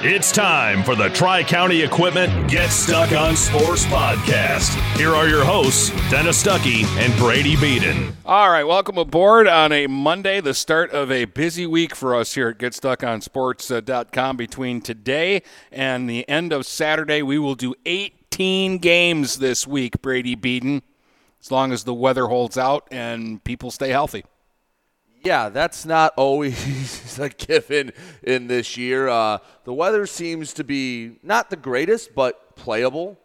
It's time for the Tri County Equipment Get Stuck on Sports podcast. Here are your hosts, Dennis Stuckey and Brady Beaton. All right, welcome aboard on a Monday, the start of a busy week for us here at GetStuckOnSports.com. Between today and the end of Saturday, we will do 18 games this week, Brady Beaton, as long as the weather holds out and people stay healthy. Yeah, that's not always a given in this year. Uh, the weather seems to be not the greatest, but playable,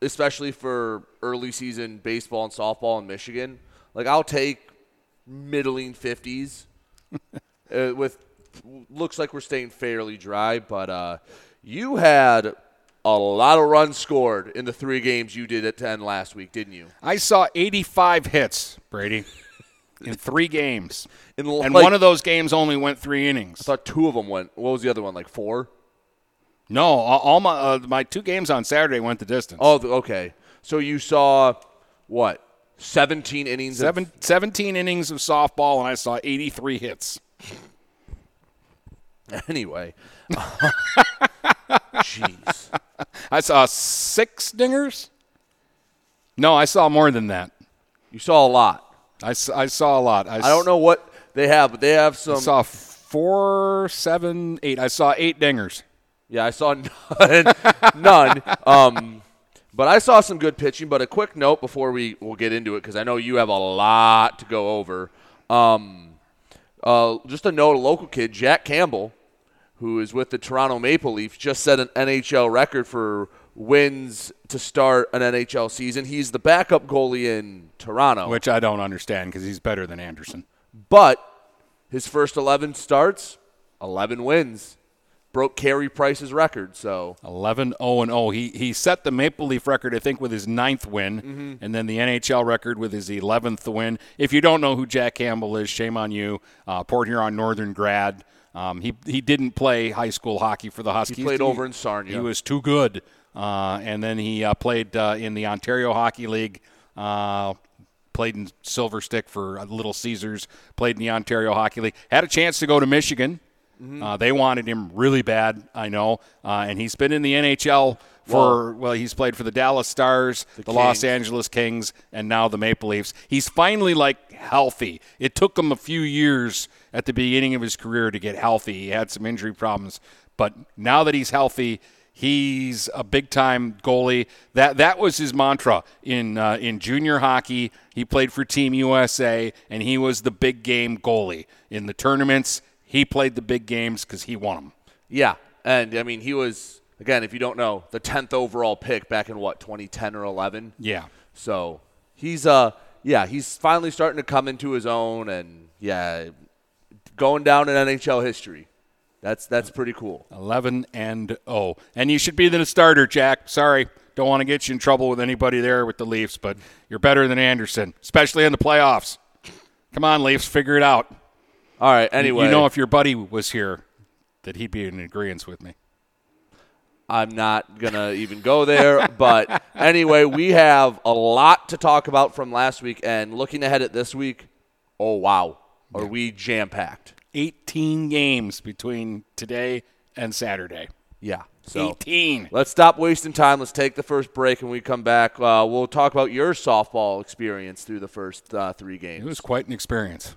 especially for early season baseball and softball in Michigan. Like I'll take middling 50s uh, with looks like we're staying fairly dry, but uh, you had a lot of runs scored in the three games you did at 10 last week, didn't you? I saw 85 hits, Brady, in three games. In and like- one of those games only went three innings. I thought two of them went. What was the other one? Like four? No, all, my uh, my two games on Saturday went the distance. Oh, okay. So you saw what? 17 innings. of- 17 innings of softball, and I saw 83 hits. anyway. Jeez. I saw six dingers. No, I saw more than that. You saw a lot. I, I saw a lot. I, I don't know what they have, but they have some. I saw four, seven, eight. I saw eight dingers. Yeah, I saw none. none. Um, but I saw some good pitching. But a quick note before we will get into it, because I know you have a lot to go over. Um, uh, just a note: a local kid, Jack Campbell, who is with the Toronto Maple Leafs, just set an NHL record for wins to start an NHL season. He's the backup goalie in Toronto, which I don't understand because he's better than Andersen. But his first 11 starts, 11 wins, broke Carey Price's record. So 11 0 and 0. He he set the Maple Leaf record, I think, with his ninth win, Mm-hmm. and then the NHL record with his 11th win. If you don't know who Jack Campbell is, shame on you. Uh, Port Huron Northern grad. Um, he he didn't play high school hockey for the Huskies. He played over in Sarnia. He was too good, uh, and then he uh, played uh, in the Ontario Hockey League. Played in Silver Stick for uh, Little Caesars. Played in the Ontario Hockey League. Had a chance to go to Michigan. Uh, they wanted him really bad, I know, uh, and he's been in the NHL for well, he's played for the Dallas Stars, the, Los Angeles Kings, and now the Maple Leafs. He's finally like healthy. It took him a few years at the beginning of his career to get healthy. He had some injury problems, but now that he's healthy, he's a big time goalie. That that was his mantra in uh, in junior hockey. He played for Team USA, and he was the big game goalie in the tournaments. He played the big games because he won them. Yeah, and I mean he was again, if you don't know, the tenth overall pick back in what 2010 or 11. Yeah. So he's uh yeah he's finally starting to come into his own and yeah going down in NHL history. That's that's pretty cool. 11 and 0. And you should be the starter, Jack. Sorry. Don't want to get you in trouble with anybody there with the Leafs, but you're better than Andersen, especially in the playoffs. Come on, Leafs, figure it out. All right. Anyway, You know, if your buddy was here, that he'd be in agreement with me. I'm not gonna even go there. But anyway, we have a lot to talk about from last week, and looking ahead at this week. Oh wow, are we jam packed? 18 games between today and Saturday. Yeah. So 18. Let's stop wasting time. Let's take the first break, and we come back. Uh, we'll talk about your softball experience through the first uh, three It was quite an experience.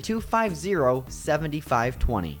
250 7520.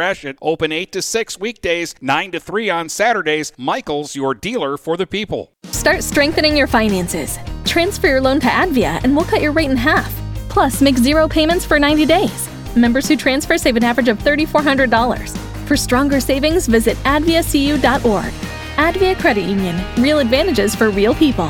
Gratiot. Open 8 to 6 weekdays, 9 to 3 on Saturdays. Michaels, your dealer for the people. Start strengthening your finances. Transfer your loan to Advia and we'll cut your rate in half. Plus, make zero payments for 90 days. Members who transfer save an average of $3,400. For stronger savings, visit adviacu.org. Advia Credit Union. Real advantages for real people.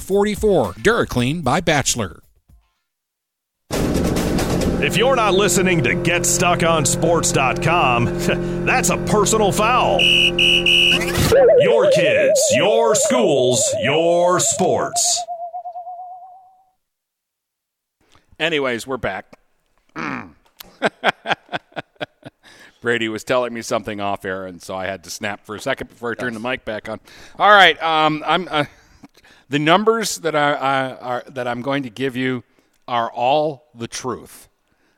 44. DuraClean by Bachelor. If you're not listening to GetStuckOnSports.com, that's a personal foul. Your kids, your schools, your sports. Anyways, we're back. Brady was telling me something off air, and so I had to snap for a second before I turned the mic back on. All right, um, I'm uh, the numbers that I, I are that I'm going to give you are all the truth.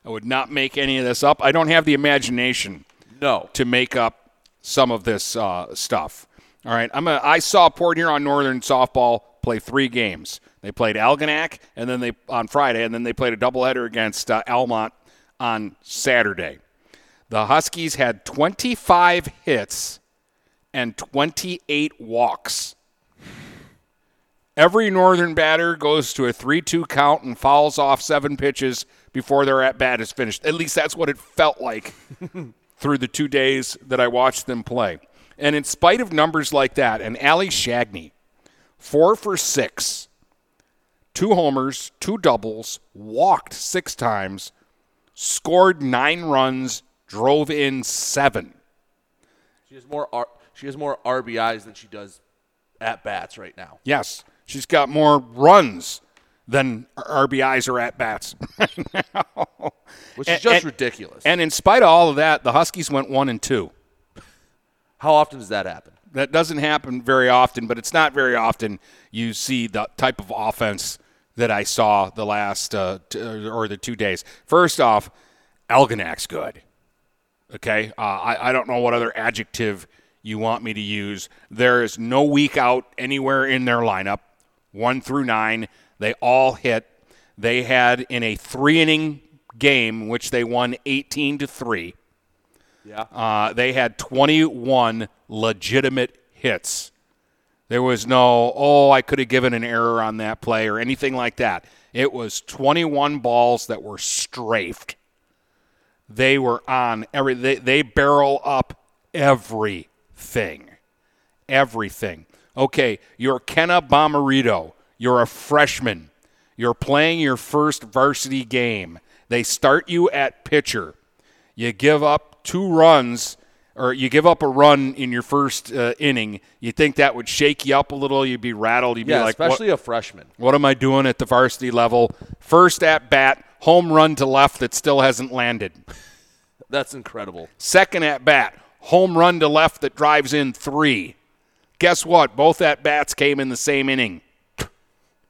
I would not make any of this up. I don't have the imagination No. to make up some of this uh, stuff. All right, I'm a, I saw Port Huron on Northern softball play three games. They played Algonac, and then they on Friday, and then they played a doubleheader against uh, Almont on Saturday. The Huskies had 25 hits and 28 walks. Every Northern batter goes to a 3 2 count and fouls off seven pitches before their at bat is finished. At least that's what it felt like through the two days that I watched them play. And in spite of numbers like that, and Ali Shagney, four for six, two homers, two doubles, walked six times, scored nine runs, drove in seven. She has more R- she has more RBIs than she does at bats right now. Yes, she's got more runs than RBIs or at bats right now. Which is And- just and- ridiculous. And in spite of all of that, the Huskies went one and two. How often does that happen? That doesn't happen very often, but it's not very often you see the type of offense that I saw the last uh, t- or the two days. First off, Algonac's good. Okay, uh, I, I don't know what other adjective you want me to use. There is no weak out anywhere in their lineup. One through nine, they all hit. They had in a three inning game, which they won 18 to three. Yeah. Uh, they had 21 legitimate hits. There was no, oh, I could have given an error on that play or anything like that. It was 21 balls that were strafed. They were on every, they, they barrel up everything. Everything. Okay, you're Kenna Bomarito. You're a freshman. You're playing your first varsity game. They start you at pitcher. You give up two runs, or you give up a run in your first uh, inning. You think that would shake you up a little? You'd be rattled. You'd Yeah, be like, especially a freshman. what am I doing at the varsity level? First at bat, home run to left that still hasn't landed. That's incredible. Second at bat, home run to left that drives in three. Guess what? Both at bats came in the same inning.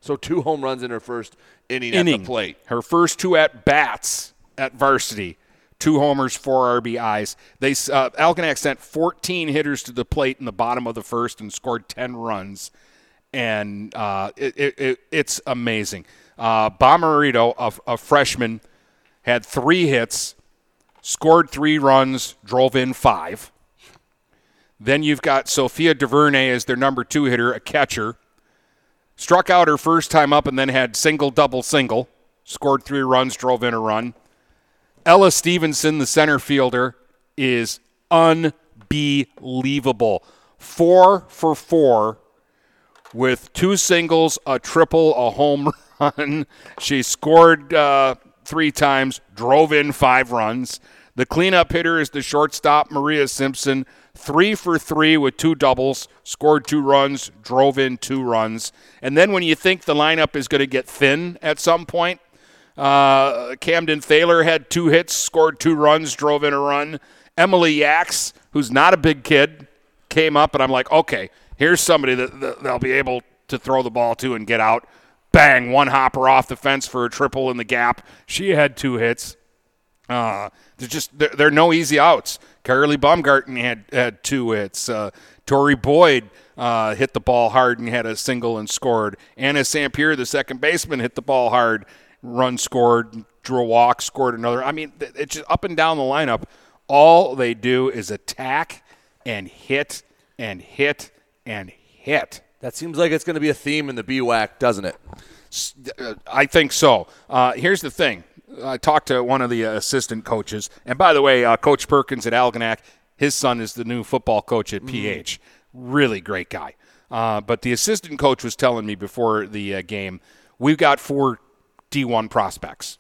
So two home runs in her first inning, inning. at the plate. Her first two at bats at varsity. Two homers, four RBIs. They uh, Algonac sent 14 hitters to the plate in the bottom of the first and scored 10 runs, and uh, it, it, it, it's amazing. Uh, Bomarito, a, a freshman, had three hits, scored three runs, drove in five. Then you've got Sophia DuVernay as their number two hitter, a catcher. Struck out her first time up and then had single, double, single. Scored three runs, drove in a run. Ella Stevenson, the center fielder, is unbelievable. Four for four with two singles, a triple, a home run. She scored uh, three times, drove in five runs. The cleanup hitter is the shortstop, Maria Simpson. Three for three with two doubles, scored two runs, drove in two runs. And then when you think the lineup is going to get thin at some point, uh, Camden Thaler had two hits, scored two runs, drove in a run. Emily Yaks, who's not a big kid, came up, and I'm like, okay, here's somebody that, that they'll be able to throw the ball to and get out. Bang, one hopper off the fence for a triple in the gap. She had two hits. Uh, there's just there, there are no easy outs. Carly Baumgarten had had two hits. Uh, Tori Boyd uh, hit the ball hard and had a single and scored. Anna Sampier, the second baseman, hit the ball hard, run scored, drew a walk, scored another. I mean, it's just up and down the lineup. All they do is attack and hit and hit and hit. That seems like it's going to be a theme in the BWAC, doesn't it? Uh, I think so. Uh, here's the thing. I talked to one of the assistant coaches, and by the way, uh, Coach Perkins at Algonac, his son is the new football coach at PH. Really great guy. Uh, but the assistant coach was telling me before the uh, game, we've got four D1 prospects.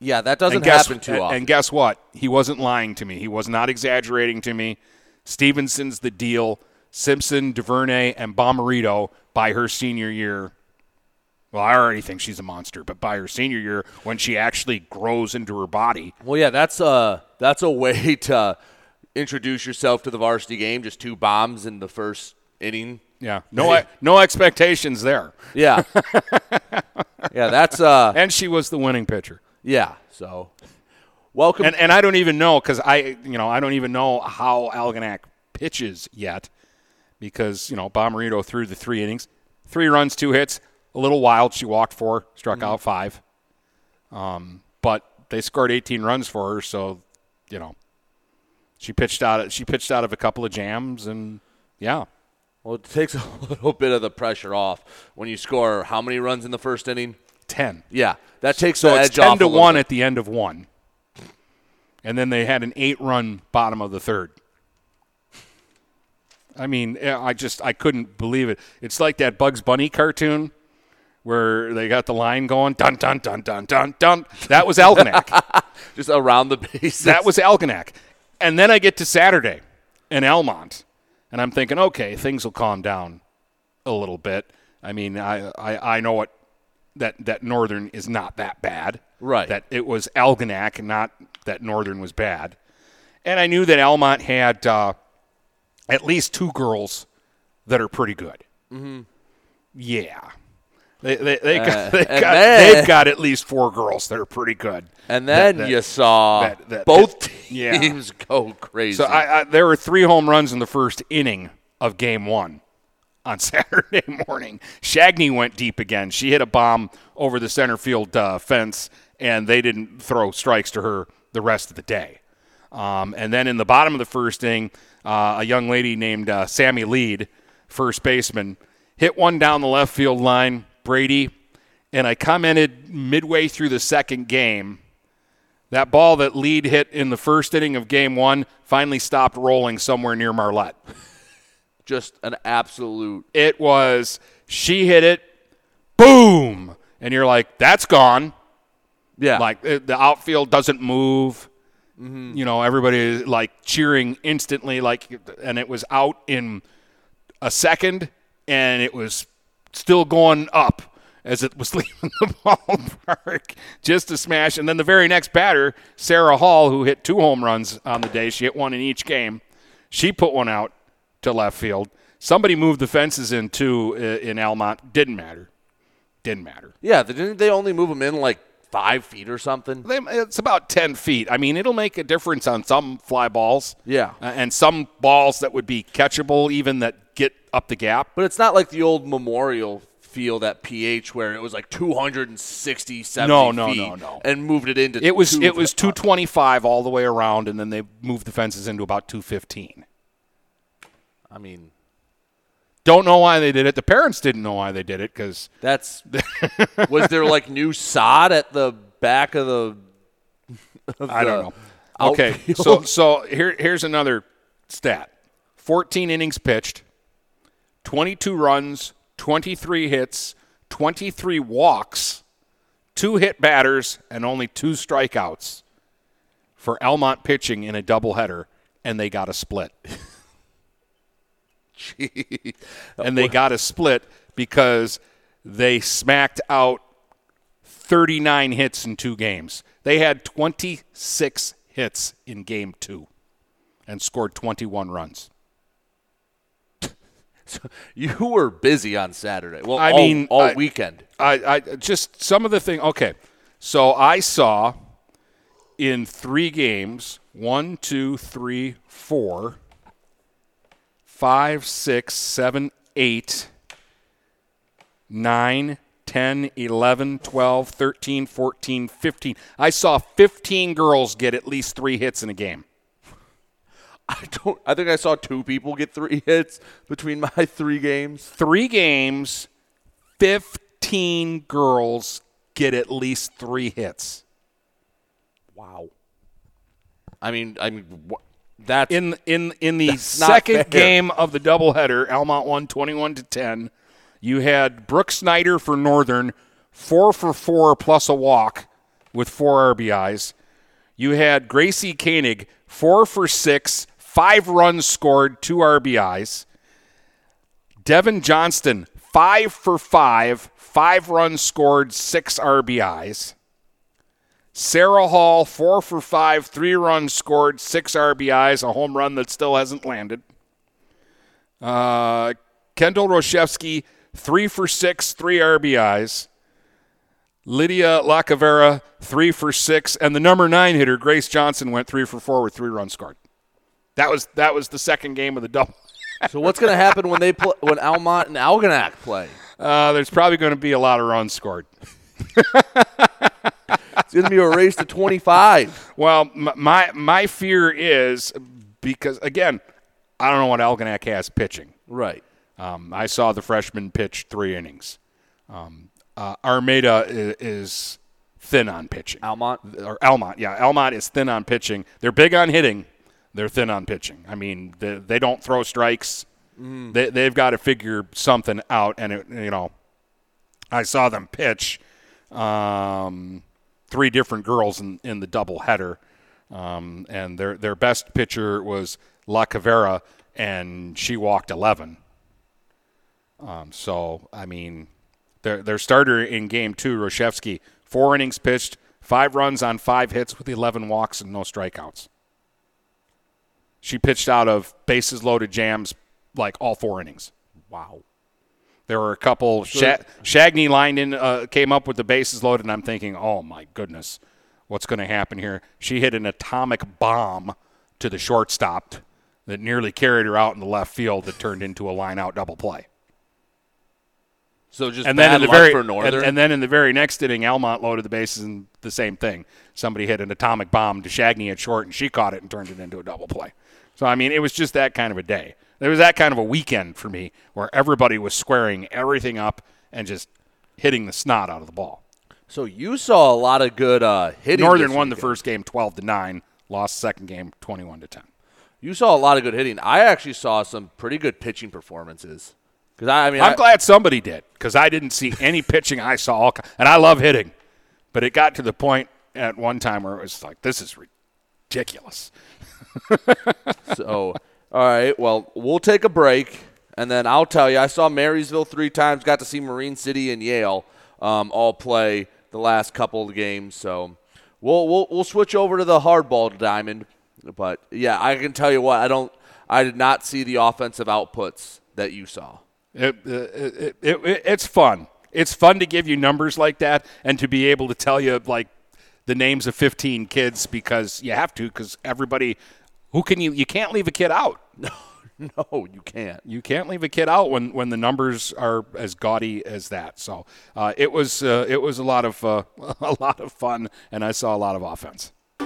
Yeah, that doesn't guess, happen too and, often. and guess what? He wasn't lying to me. He was not exaggerating to me. Stevenson's the deal. Simpson, DuVernay, and Bomarito by her senior year. Well, I already think she's a monster, but by her senior year, when she actually grows into her body, well, yeah, that's a that's a way to introduce yourself to the varsity game. Just two bombs in the first inning. yeah, no, no expectations there. Yeah, yeah, that's uh, And she was the winning pitcher. yeah. So, welcome. And and I don't even know because I you know I don't even know how Algonac pitches yet because you know Bomarito threw the three innings, three runs, two hits, a little wild. She walked four, struck Mm-hmm. out five, um, but they scored 18 runs for her. So you know she pitched out. She pitched out of a couple of jams and yeah. well, it takes a little bit of the pressure off when you score how many runs in the first inning. 10. Yeah, that takes So the it's edge 10 off to 1 bit. at the end of one. And then they had an eight run bottom of the third. I mean, I just I couldn't believe it. It's like that Bugs Bunny cartoon where they got the line going dun dun dun dun dun dun. That was Algonac. just around the bases. that was Algonac. And then I get to Saturday in Almont, and I'm thinking, okay, things will calm down a little bit. I mean, I I, I know what that that Northern is not that bad. Right. That it was Algonac, not that Northern was bad. And I knew that Almont had uh, at least two girls that are pretty good. Mm-hmm. Yeah. They, they, they Uh, got, they and got, then- they've got at least four girls that are pretty good. And then That- that- you saw that- both that- yeah. teams go crazy. So I, I, there were three home runs in the first inning of game one on Saturday morning. Shagney went deep again. She hit a bomb over the center field uh, fence, and they didn't throw strikes to her the rest of the day. Um, and then in the bottom of the first inning, uh, a young lady named uh, Sammy Lead, first baseman, hit one down the left field line, Brady, and I commented midway through the second game that ball that Lead hit in the first inning of game one finally stopped rolling somewhere near Marlette. just an absolute It was, she hit it, boom. And you're like, that's gone. yeah. Like uh, the outfield doesn't move. You know, everybody is like cheering instantly, like, and it was out in a second, and it was still going up as it was leaving the ballpark just to smash. And then the very next batter, Sarah Hall, who hit two home runs on the day, she hit one in each game. She put one out to left field. Somebody moved the fences in too in Almont. Didn't matter. Didn't matter. yeah. Didn't they only move them in like five feet or something? They, it's about 10 feet. I mean, it'll make a difference on some fly balls. Yeah. Uh, and some balls that would be catchable, even that get up the gap. But it's not like the old Memorial Field at PH where it was like 260, 70 No, no, feet no, no. and moved it into It was it was 225 all the way around, and then they moved the fences into about 215. I mean, Don't know why they did it. The parents didn't know why they did it because that's was there like new sod at the back of the? of I don't know. Okay, so so here here's another stat: 14 innings pitched, 22 runs, 23 hits, 23 walks, two hit batters, and only two strikeouts for Almont pitching in a doubleheader, and they got a split. and they got a split because they smacked out 39 hits in two games. They had 26 hits in game two and scored 21 runs. You were busy on Saturday. Well, I all, mean, all I- weekend. I, I just some of the thing. Okay, so I saw in three games one, two, three, four, five, six, seven, eight, nine, 10, 11, 12, 13, 14, 15. I saw 15 girls get at least three hits in a game. I don't. I think I saw two people get three hits between my three games. Three games, 15 girls get at least three hits. Wow. I mean, I mean, that's in in in the second game of the doubleheader, Almont won 21 to 10. You had Brooke Snyder for Northern, four for four plus a walk with four RBIs. You had Gracie Koenig, four for six, five runs scored, two RBIs. Devin Johnston, five for five, five runs scored, six RBIs. Sarah Hall, four for five, three runs scored, six RBIs, a home run that still hasn't landed. Uh, Kendall Roshevsky, three for six, three RBIs. Lydia Lacavera, three for six, and the number nine hitter Grace Johnson went three for four with three runs scored. That was that was the second game of the double. so. What's going to happen when they play when Almont and Algonac play? Uh, there's probably going to be a lot of runs scored. It's going to be a race to twenty-five. Well, my my fear is because again, I don't know what Algonac has pitching. Right. Um, I saw the freshman pitch three innings. Um, uh, Armada is, is thin on pitching. Almont. or Almont, yeah, Almont is thin on pitching. They're big on hitting. They're thin on pitching. I mean, they, they don't throw strikes. They, they've got to figure something out. And it, you know, I saw them pitch um, three different girls in, in the doubleheader, um, and their their best pitcher was La Cavera, and she walked eleven. Um, so I mean, their their starter in game two, Roshevsky, four innings pitched, five runs on five hits with eleven walks and no strikeouts. She pitched out of bases loaded jams like all four innings. Wow. There were a couple. Sha- Shagney lined in, uh, came up with the bases loaded, and I'm thinking, oh my goodness, what's going to happen here? She hit an atomic bomb to the shortstop that nearly carried her out in the left field that turned into a line out double play. So just and then in the very for and, Northern. and then in the very next inning, Almont loaded the bases and the same thing. Somebody hit an atomic bomb to Shagney at short, and she caught it and turned it into a double play. So I mean, it was just that kind of a day. It was that kind of a weekend for me where everybody was squaring everything up and just hitting the snot out of the ball. so you saw a lot of good uh, hitting. Northern won the first game twelve to nine, lost second game twenty one to ten. You saw a lot of good hitting. I actually saw some pretty good pitching performances. Because I, I mean, I'm I- glad somebody did because I didn't see any pitching I saw, all and I love hitting, but it got to the point at one time where it was like, this is ridiculous. So, all right. Well, we'll take a break, and then I'll tell you. I saw Marysville three times. Got to see Marine City and Yale um, all play the last couple of games. So, we'll we'll we'll switch over to the hardball diamond. But yeah, I can tell you what. I don't. I did not see the offensive outputs that you saw. It, uh, it, it, it, it's fun. It's fun to give you numbers like that and to be able to tell you like the names of 15 kids because you have to because everybody who can you you can't leave a kid out. No, no, you can't. You can't leave a kid out when, when the numbers are as gaudy as that. So uh, it was uh, it was a lot of uh, a lot of fun and I saw a lot of offense.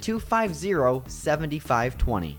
250 7520.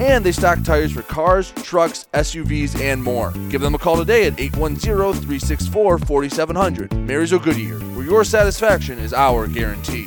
and they stock tires for cars, trucks, SUVs, and more. Give them a call today at 810 364 4700. Marysville Goodyear, where your satisfaction is our guarantee.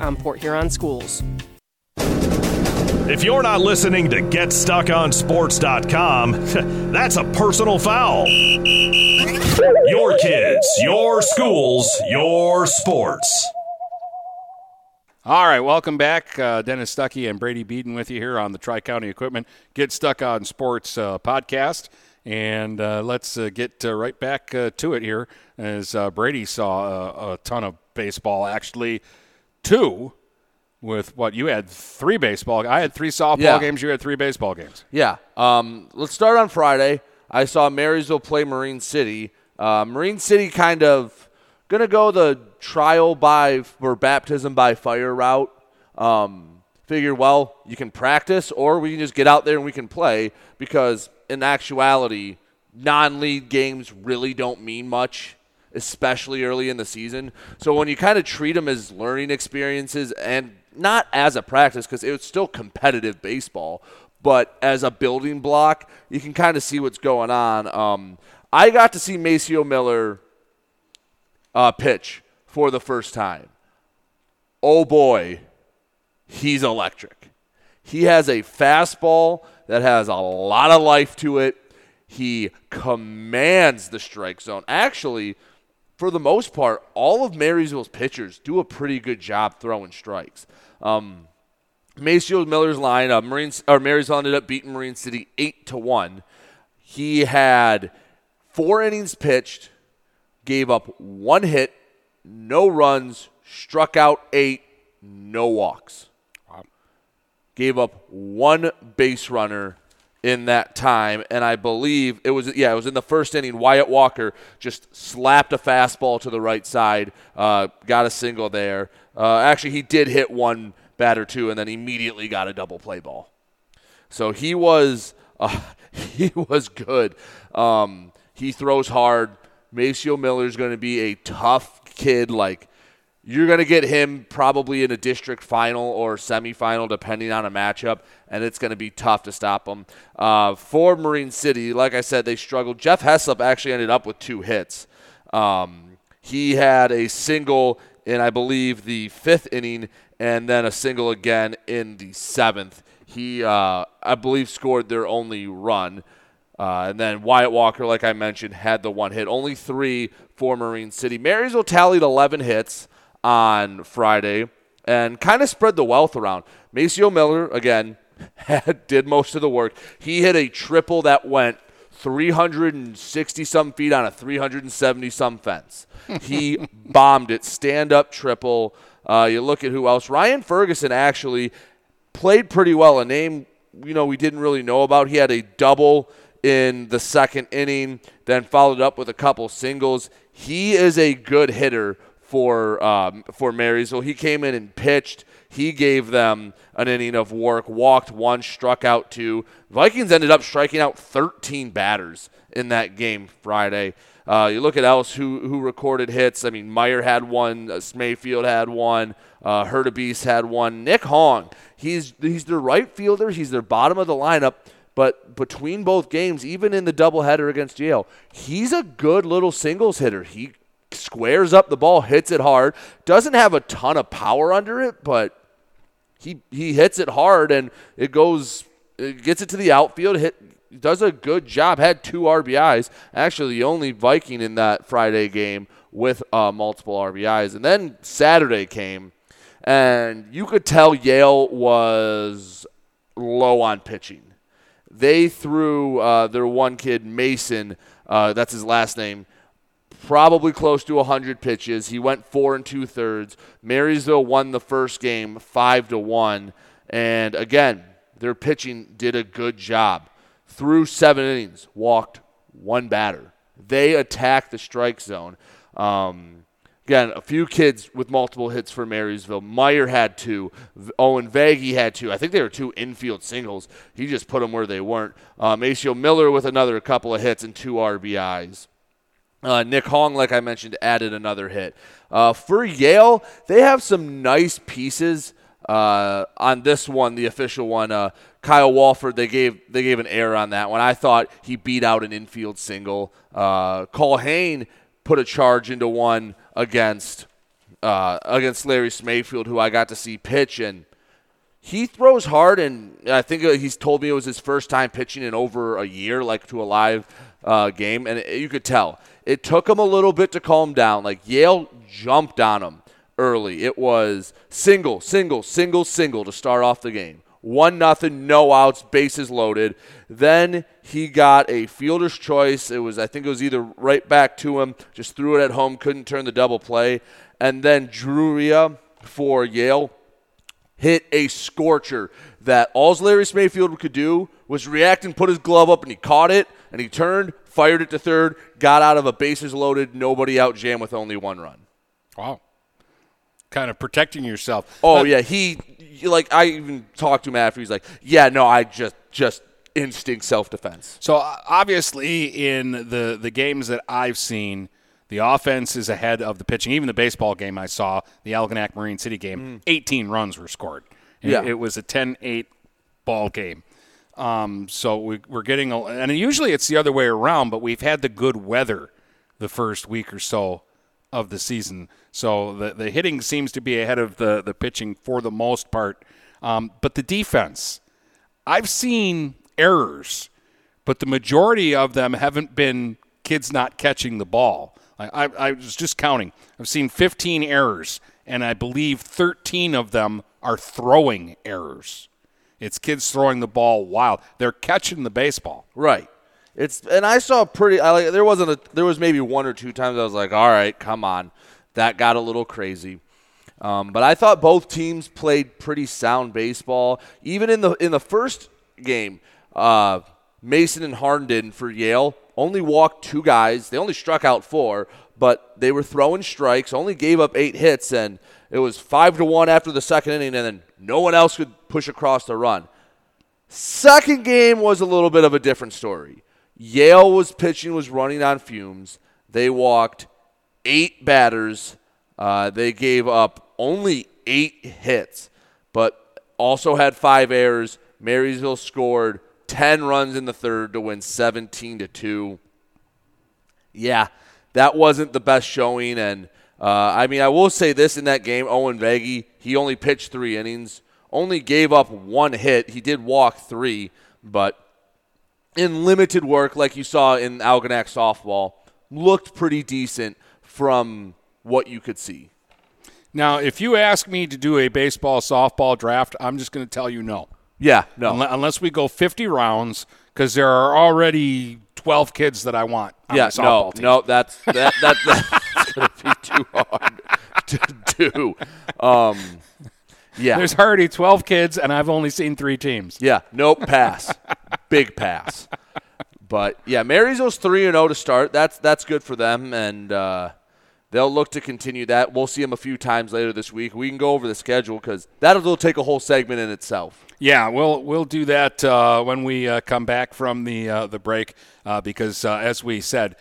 on Port Huron schools. If you're not listening to GetStuckOnSports.com, that's a personal foul. Your kids, your schools, your sports. All right, welcome back. Uh, Dennis Stuckey and Brady Beaton with you here on the Tri County Equipment Get Stuck on Sports uh, podcast. And uh, let's uh, get uh, right back uh, to it here as Brady saw a ton of baseball, actually, two with what you had three baseball. I had three softball yeah. games. You had three baseball games. Yeah. Um, let's start on Friday. I saw Marysville play Marine City. Uh, Marine City kind of gonna go the trial by or baptism by fire route. Um, figure well you can practice or we can just get out there and we can play because in actuality non-league games really don't mean much especially early in the season. So when you kind of treat them as learning experiences and not as a practice because it's still competitive baseball, but as a building block, you can kind of see what's going on. Um, I got to see Maceo Miller uh, pitch for the first time. Oh boy, he's electric. He has a fastball that has a lot of life to it. He commands the strike zone. Actually, for the most part, all of Marysville's pitchers do a pretty good job throwing strikes. Um, Maceo Miller's line, Marines or Marysville ended up beating Marine City eight to one. He had four innings pitched, gave up one hit, no runs, struck out eight, no walks. Gave up one base runner in that time, and I believe it was yeah it was in the first inning. Wyatt Walker just slapped a fastball to the right side, uh, got a single there. Uh, actually, he did hit one batter two, and then immediately got a double play ball. So he was uh, he was good. Um, he throws hard. Maceo Miller is going to be a tough kid. Like you're going to get him probably in a district final or semifinal, depending on a matchup, and it's going to be tough to stop him. Uh, for Marine City, like I said, they struggled. Jeff Heslop actually ended up with two hits. Um, he had a single in, I believe, the fifth inning, and then a single again in the seventh. He, uh, I believe, scored their only run. Uh, and then Wyatt Walker, like I mentioned, had the one hit. Only three for Marine City. Marysville tallied 11 hits on Friday and kind of spread the wealth around. Maceo Miller, again, had, did most of the work. He hit a triple that went 360 some feet on a 370 some fence. He bombed it, stand up triple. Uh, you look at who else. Ryan Ferguson actually played pretty well. A name you know we didn't really know about. He had a double in the second inning, then followed up with a couple singles. He is a good hitter for um, for Marysville. He came in and pitched. He gave them an inning of work, walked one, struck out two. Vikings ended up striking out 13 batters in that game Friday. Uh, you look at else who who recorded hits. I mean, Meyer had one, uh, Smayfield had one, uh, had one. Nick Hong, he's he's their right fielder. He's their bottom of the lineup. But between both games, even in the doubleheader against Yale, he's a good little singles hitter. He squares up the ball, hits it hard. Doesn't have a ton of power under it, but he he hits it hard and it goes it gets it to the outfield, hit does a good job. Had two RBIs. Actually, the only Viking in that Friday game with uh, multiple RBIs. And then Saturday came, and you could tell Yale was low on pitching. They threw uh, their one kid, Mason, uh, that's his last name, probably close to 100 pitches. He went four and two thirds. Marysville won the first game five to one, and again, their pitching did a good job. Through seven innings, walked one batter. They attacked the strike zone. Um, again, a few kids with multiple hits for Marysville. Meyer had two. Owen Vagey had two. I think they were two infield singles. He just put them where they weren't. Uh, Maceo Miller with another couple of hits and two RBIs. Uh, Nick Hong, like I mentioned, added another hit. Uh, for Yale, they have some nice pieces uh, on this one, the official one. Uh, Kyle Walford, they gave they gave an error on that one. I thought he beat out an infield single. Uh, Cole Hain put a charge into one against uh, against Larry Smayfield, who I got to see pitch, and he throws hard. And I think he's told me it was his first time pitching in over a year, like to a live uh, game, and it, you could tell it took him a little bit to calm down. Like Yale jumped on him early. It was single, single, single, single to start off the game. One nothing, no outs, bases loaded. Then he got a fielder's choice. It was, I think it was either right back to him, just threw it at home, couldn't turn the double play. And then Druria for Yale hit a scorcher that all Larry Smayfield could do was react and put his glove up, and he caught it, and he turned, fired it to third, got out of a bases loaded, nobody out jam with only one run. Wow. Kind of protecting yourself. Oh yeah, he like I even talked to him after. He's like, "Yeah, no, I just just instinct self defense." So obviously, in the the games that I've seen, the offense is ahead of the pitching. Even the baseball game I saw, the Algonac Marine City game, mm. 18 runs were scored. It- Yeah. it was a 10-8 ball game. Um, so we, we're getting, a, and usually it's the other way around. But we've had the good weather the first week or so of the season, so the the hitting seems to be ahead of the the pitching for the most part. Um, but the defense, I've seen errors, but the majority of them haven't been kids not catching the ball. I, I, I was just counting. I've seen 15 errors, and I believe 13 of them are throwing errors. It's kids throwing the ball wild. They're catching the baseball. Right. It's and I saw pretty. I like there wasn't a there was maybe one or two times I was like, all right, come on, that got a little crazy. Um, but I thought both teams played pretty sound baseball. Even in the in the first game, uh, Mason and Harnden for Yale only walked two guys. They only struck out four, but they were throwing strikes. Only gave up eight hits, and it was five to one after the second inning, and then no one else could push across the run. Second game was a little bit of a different story. Yale was pitching, was running on fumes. They walked eight batters. Uh, they gave up only eight hits, but also had five errors. Marysville scored 10 runs in the third to win 17 to 2. Yeah, that wasn't the best showing. And uh, I mean, I will say this in that game Owen Vagey, he only pitched three innings, only gave up one hit. He did walk three, but in limited work, like you saw in Algonac softball, looked pretty decent from what you could see. Now, if you ask me to do a baseball softball draft, I'm just going to tell you no. Yeah, no. Unless we go 50 rounds, because there are already 12 kids that I want on yeah, the no, team. no, that's that, that that's gonna be too hard to do. Um, yeah, There's already 12 kids, and I've only seen three teams. yeah, nope, pass, big pass. But yeah, Marysville's three and zero to start. That's that's good for them, and uh, they'll look to continue that. We'll see them a few times later this week. We can go over the schedule because that'll take a whole segment in itself. Yeah, we'll we'll do that uh, when we uh, come back from the uh, the break uh, because uh, as we said,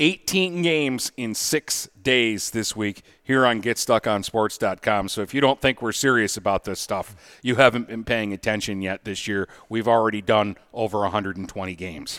18 games in six days this week here on GetStuckOnSports.com. So if you don't think we're serious about this stuff, you haven't been paying attention yet this year. We've already done over 120 games.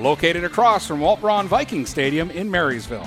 Located across from Walt Braun Viking Stadium in Marysville.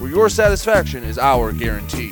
your satisfaction is our guarantee.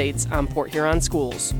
on Port Huron schools.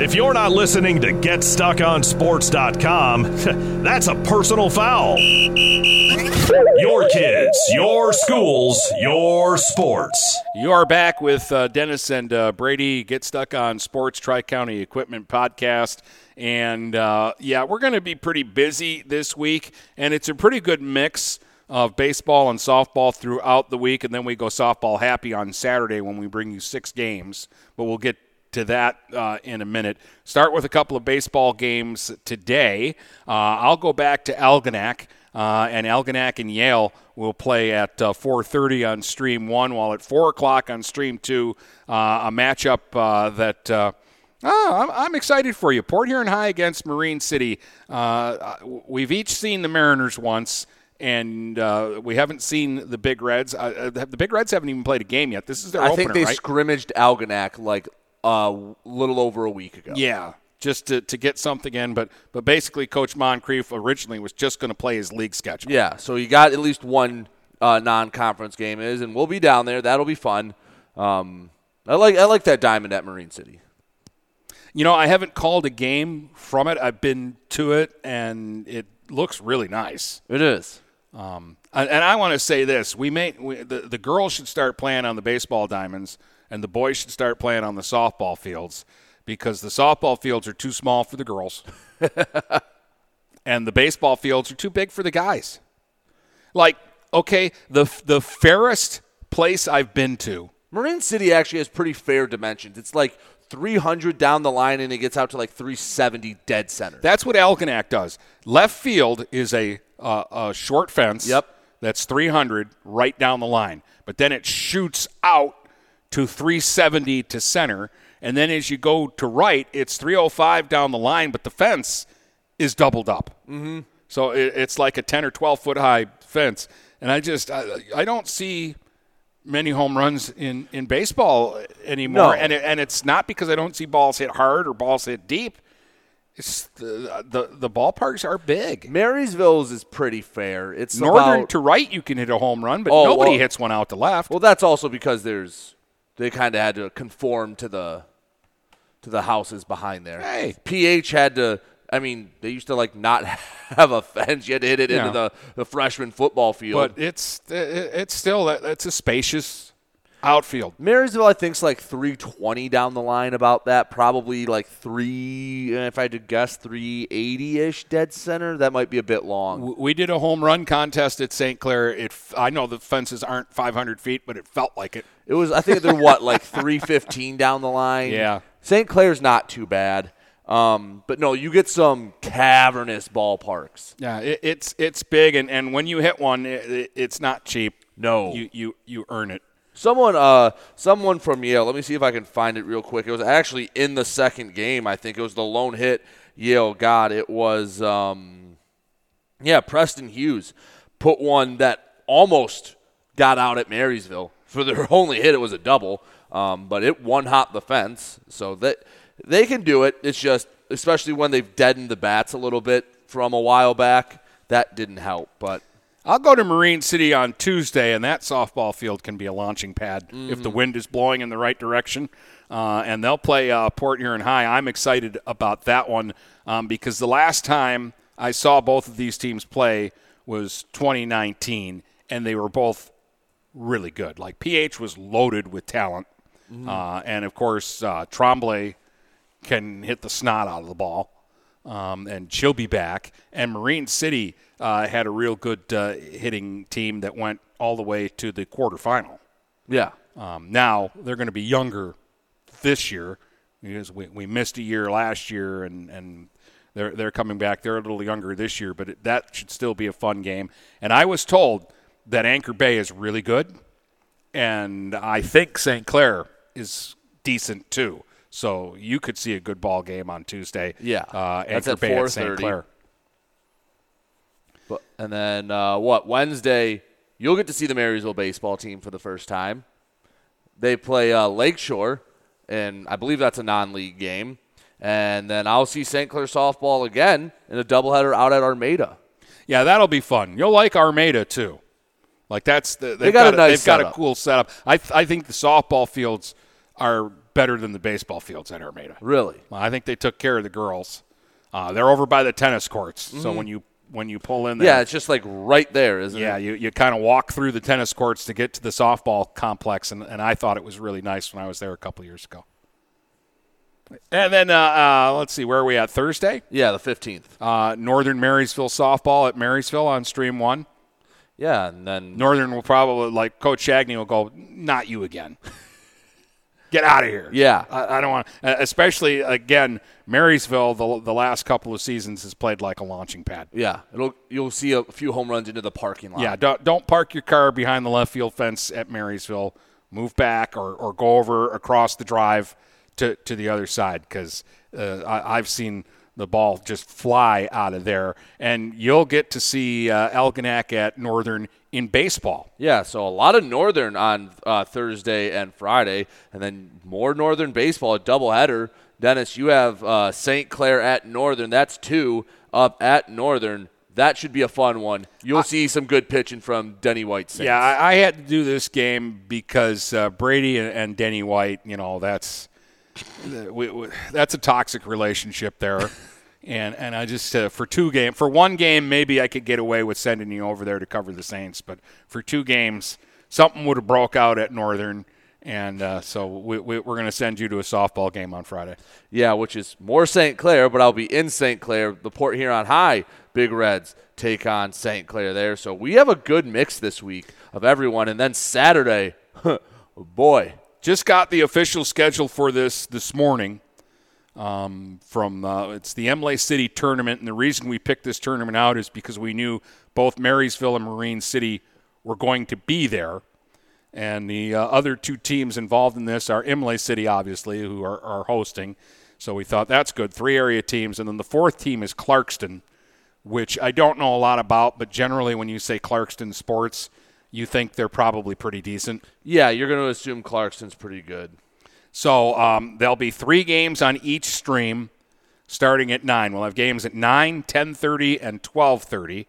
If you're not listening to GetStuckOnSports.com, that's a personal foul. Your kids, your schools, your sports. You are back with uh, Dennis and uh, Brady. Get stuck on Sports Tri County Equipment Podcast. And uh, yeah, we're going to be pretty busy this week, and it's a pretty good mix of baseball and softball throughout the week, and then we go softball happy on Saturday when we bring you six games. But we'll get to that uh, in a minute. Start with a couple of baseball games today. Uh, I'll go back to Algonac, uh, and Algonac and Yale will play at 4:30 on Stream One, while at 4 o'clock on Stream Two, uh, a matchup uh, that. Oh, I'm, I'm, excited for you. Port Huron High against Marine City. Uh, we've each seen the Mariners once, and uh, we haven't seen the Big Reds. Uh, the Big Reds haven't even played a game yet. This is their I opener, think they right? scrimmaged Algonac like a uh, little over a week ago. Yeah, just to, to get something in. But but basically, Coach Moncrief originally was just going to play his league schedule. Yeah, so you got at least one uh, non-conference game is, and we'll be down there. That'll be fun. Um, I like I like that diamond at Marine City. You know, I haven't called a game from it. I've been to it, and it looks really nice. It is. Um, and, I want to say this: we may we, the the girls should start playing on the baseball diamonds, and the boys should start playing on the softball fields because the softball fields are too small for the girls, and the baseball fields are too big for the guys. Like, okay, the the fairest place I've been to. Marine City actually has pretty fair dimensions. It's like 300 down the line, and it gets out to like 370 dead center. That's what Algonac does. Left field is a, uh, a short fence. Yep. That's 300 right down the line. But then it shoots out to 370 to center. And then as you go to right, it's 305 down the line, but the fence is doubled up. Mm-hmm. So it, it's like a 10 or 12 foot high fence. And I just, I, I don't see many home runs in, in baseball anymore. No. And, it, and it's not because I don't see balls hit hard or balls hit deep. It's the, the, the ballparks are big. Marysville's is pretty fair. It's Northern about, to right, you can hit a home run, but Oh, nobody well- hits one out to left. Well, that's also because there's they kind of had to conform to the to the houses behind there. Hey. PH had to. I mean, they used to like not have a fence. You had to hit it Yeah. into the, the freshman football field. but it's it's still it's a spacious outfield. Marysville, I think, is like 320 down the line about that. Probably like three, if I had to guess, 380 ish dead center. That might be a bit long. We did a home run contest at St. Clair. It I know the fences aren't 500 feet, but it felt like it. It was, I think they're what, like 315 down the line? Yeah. St. Clair's not too bad. Um, but no, you get some cavernous ballparks. Yeah, it, it's it's big, and, and when you hit one, it- it's not cheap. No. you you you earn it. Someone, uh, someone from Yale. Let me see if I can find it real quick. It was actually in the second game. I think it was the lone hit Yale got. It was, um, yeah, Preston Hughes put one that almost got out at Marysville for their only hit. It was a double, um, but it one hop the fence. So that they can do it. It's just, especially when they've deadened the bats a little bit from a while back, that didn't help. But I'll go to Marine City on Tuesday, and that softball field can be a launching pad if the wind is blowing in the right direction. Uh, and they'll play uh, Port Huron High. I'm excited about that one um, because the last time I saw both of these teams play was 2019, and they were both really good. Like PH was loaded with talent, uh, and of course uh, Tremblay can hit the snot out of the ball um, and she'll be back. And Marine City uh, had a real good uh, hitting team that went all the way to the quarterfinal. yeah, Um, now they're going to be younger this year because we, we missed a year last year, and, and they're they're coming back. They're a little younger this year, but it, that should still be a fun game. And I was told that Anchor Bay is really good, and I think St. Clair is decent too. So you could see a good ball game on Tuesday. Yeah. uh, Anchor Bay at St. Clair. But, and then uh, what? Wednesday, you'll get to see the Marysville baseball team for the first time. They play uh, Lakeshore, and I believe that's a non-league game. And then I'll see St. Clair softball again in a doubleheader out at Armada. Yeah, that'll be fun. You'll like Armada too. Like that's the, they've got a nice they've got a cool setup. I th- I think the softball fields are better than the baseball fields at Armada. Really? Well, I think they took care of the girls. Uh, they're over by the tennis courts, so when you when you pull in there. Yeah, it's just like right there, isn't yeah, it? you, you kind of walk through the tennis courts to get to the softball complex, and, and I thought it was really nice when I was there a couple years ago. And then uh, uh, let's see, where are we at Thursday? Yeah, the 15th. Uh, Northern Marysville softball at Marysville on Stream One. Yeah, and then Northern will probably like Coach Shagney will go, not you again. Get out of here. Yeah. I, I don't want. Uh, especially again, Marysville. The the last couple of seasons has played like a launching pad. yeah, it'll you'll see a few home runs into the parking lot. Yeah, don't, don't park your car behind the left field fence at Marysville. Move back or, or go over across the drive to, to the other side because uh, I've seen the ball just fly out of there. And you'll get to see uh, Algonac at Northern in baseball. Yeah, so a lot of Northern on uh, Thursday and Friday, and then more Northern baseball, a doubleheader. Dennis, you have uh, St. Clair at Northern. That's two up at Northern that should be a fun one. You'll see some good pitching from Denny White. Saints. Yeah, I, I had to do this game because uh, Brady and, and Denny White. You know, that's we, we, that's a toxic relationship there. and and I just uh, for two game for one game maybe I could get away with sending you over there to cover the Saints, but for two games something would have broke out at Northern. And uh, so we, we, we're going to send you to a softball game on Friday. Yeah, which is more St. Clair, but I'll be in St. Clair. The Port Huron High Big Reds take on St. Clair there. So we have a good mix this week of everyone. And then Saturday, boy. Just got the official schedule for this this morning um, from uh, it's the Imlay City tournament. And the reason we picked this tournament out is because we knew both Marysville and Marine City were going to be there. And the uh, other two teams involved in this are Imlay City, obviously, who are, are hosting. So we thought that's good. Three area teams. And then the fourth team is Clarkston, which I don't know a lot about, but generally when you say Clarkston sports, you think they're probably pretty decent. Yeah, you're going to assume Clarkston's pretty good. So um, there'll be three games on each stream starting at 9. We'll have games at 9, 10.30, and 12.30.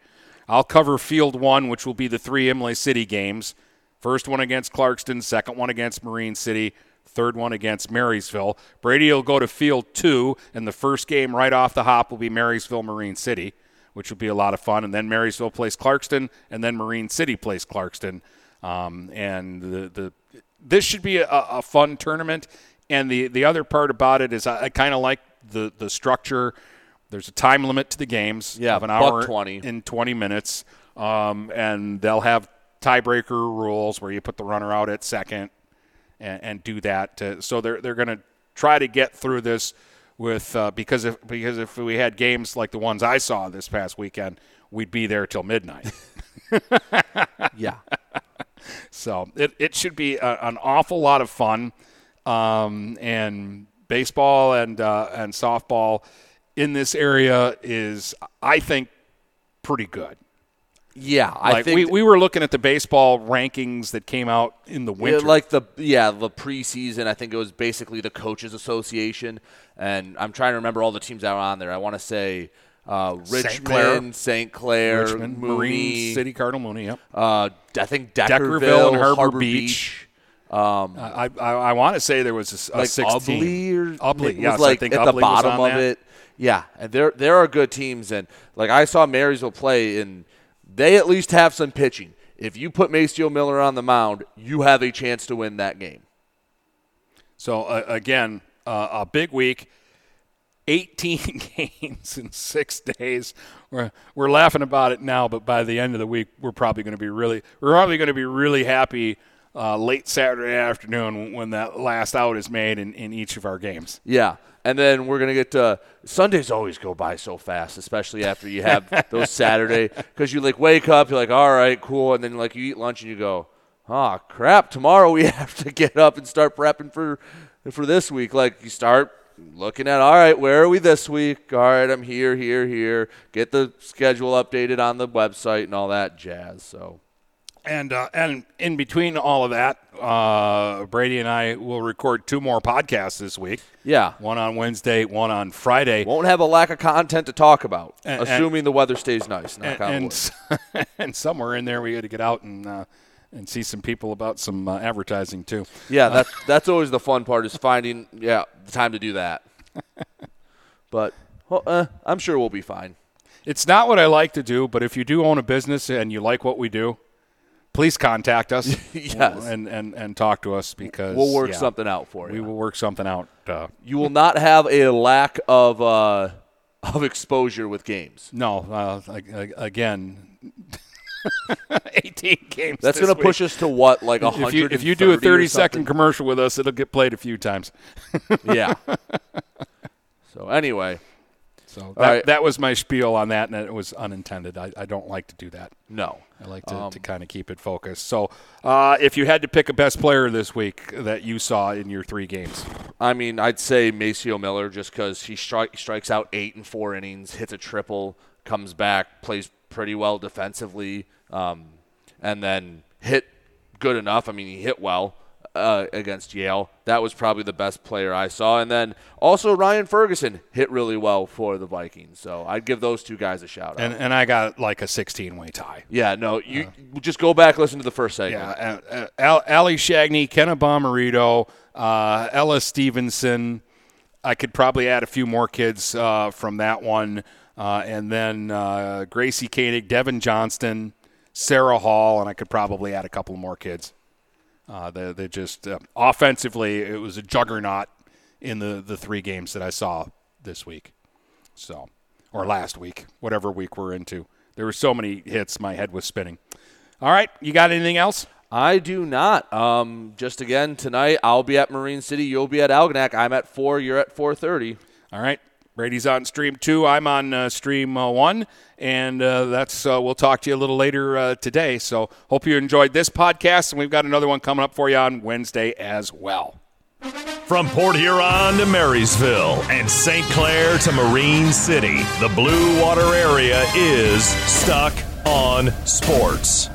I'll cover Field 1, which will be the three Imlay City games. First one against Clarkston, second one against Marine City, third one against Marysville. Brady will go to Field 2, and the first game right off the hop will be Marysville Marine City which would be a lot of fun. And then Marysville plays Clarkston, and then Marine City plays Clarkston. Um, and the, the this should be a, a, fun tournament. And the, the other part about it is I, I kind of like the, the structure. There's a time limit to the games yeah, of an hour 20. in 20 minutes. Um, and they'll have tiebreaker rules where you put the runner out at second and, and do that. To, so they're, they're going to try to get through this – with uh, because if because if we had games like the ones I saw this past weekend, we'd be there till midnight. yeah. So it, it should be a, an awful lot of fun, um, and baseball and uh, and softball in this area is I think pretty good. Yeah, I like think we, we were looking at the baseball rankings that came out in the winter. Yeah, like the yeah the preseason. I think it was basically the coaches association, and I'm trying to remember all the teams that were on there. I want to say uh, Richmond, St. Clair, Richmond, Mooney, Marine City, Cardinal Mooney. Yep. Uh, I think Deckerville, Deckerville and Harbor, Harbor Beach. Beach. Um, I I, I want to say there was a, a like 16. Ubly or Ubly, yes, like I think at Ubly the bottom of that. it. Yeah, and there there are good teams, and like I saw Marysville play, and they at least have some pitching. If you put Maceo Miller on the mound, you have a chance to win that game. So uh, again, uh, a big week. 18 games in six days. We're, we're laughing about it now, but by the end of the week, we're probably going to be really we're probably going to be really happy uh, late Saturday afternoon when that last out is made in, in each of our games. Yeah. And then we're going to get to Sundays always go by so fast, especially after you have those Saturday because you like wake up, you're like, all right, cool. And then like you eat lunch and you go, oh, crap, tomorrow we have to get up and start prepping for, for this week. Like you start looking at, all right, where are we this week? All right, I'm here, here, here. Get the schedule updated on the website and all that jazz. So. And uh, and in between all of that, uh, Brady and I will record two more podcasts this week. Yeah, one on Wednesday, one on Friday. Won't have a lack of content to talk about, And- assuming the weather stays nice. and, and, and somewhere in there we got to get out and uh, and see some people about some uh, advertising too. Yeah, that's that's always the fun part is finding yeah the time to do that. but well, uh, I'm sure we'll be fine. It's not what I like to do, but if you do own a business and you like what we do, please contact us. Yes. and, and and talk to us because We'll work yeah, something out for you. We will work something out. Uh, You will not have a lack of uh, of exposure with games. no, uh, ag- ag- again. 18 games. That's going gonna push us to what, like if you, if you do a 30 second commercial with us, it'll get played a few times. Yeah. so anyway, So that, right. that was my spiel on that, and it was unintended. I, I don't like to do that. no. I like to, Um, to kind of keep it focused. So, uh, if you had to pick a best player this week that you saw in your three games, I mean, I'd say Maceo Miller just because he stri- strikes out eight and four innings, hits a triple, comes back, plays pretty well defensively, um, and then hit good enough. I mean, he hit well uh, against Yale. That was probably the best player I saw. And then also Ryan Ferguson hit really well for the Vikings. So I'd give those two guys a shout out. And, and I got like a 16 way tie. yeah, no, you just go back listen to the first segment. Yeah, uh, uh, Al- Ali Shagney, Kenna Bomarito, uh, Ella Stevenson. I could probably add a few more kids uh, from that one. Uh, and then uh, Gracie Koenig, Devin Johnston, Sarah Hall, and I could probably add a couple more kids. Uh, they, they just uh, offensively, it was a juggernaut in the, the three games that I saw this week. So, or last week, whatever week we're into. There were so many hits, my head was spinning. All right, you got anything else? I do not. Um, just again tonight, I'll be at Marine City. You'll be at Algonac. I'm at four. You're at four thirty. All right. Brady's on stream two. I'm on uh, stream uh, one, and uh, that's uh, we'll talk to you a little later uh, today. So hope you enjoyed this podcast, and we've got another one coming up for you on Wednesday as well. From Port Huron to Marysville and St. Clair to Marine City, the Blue Water area is stuck on sports.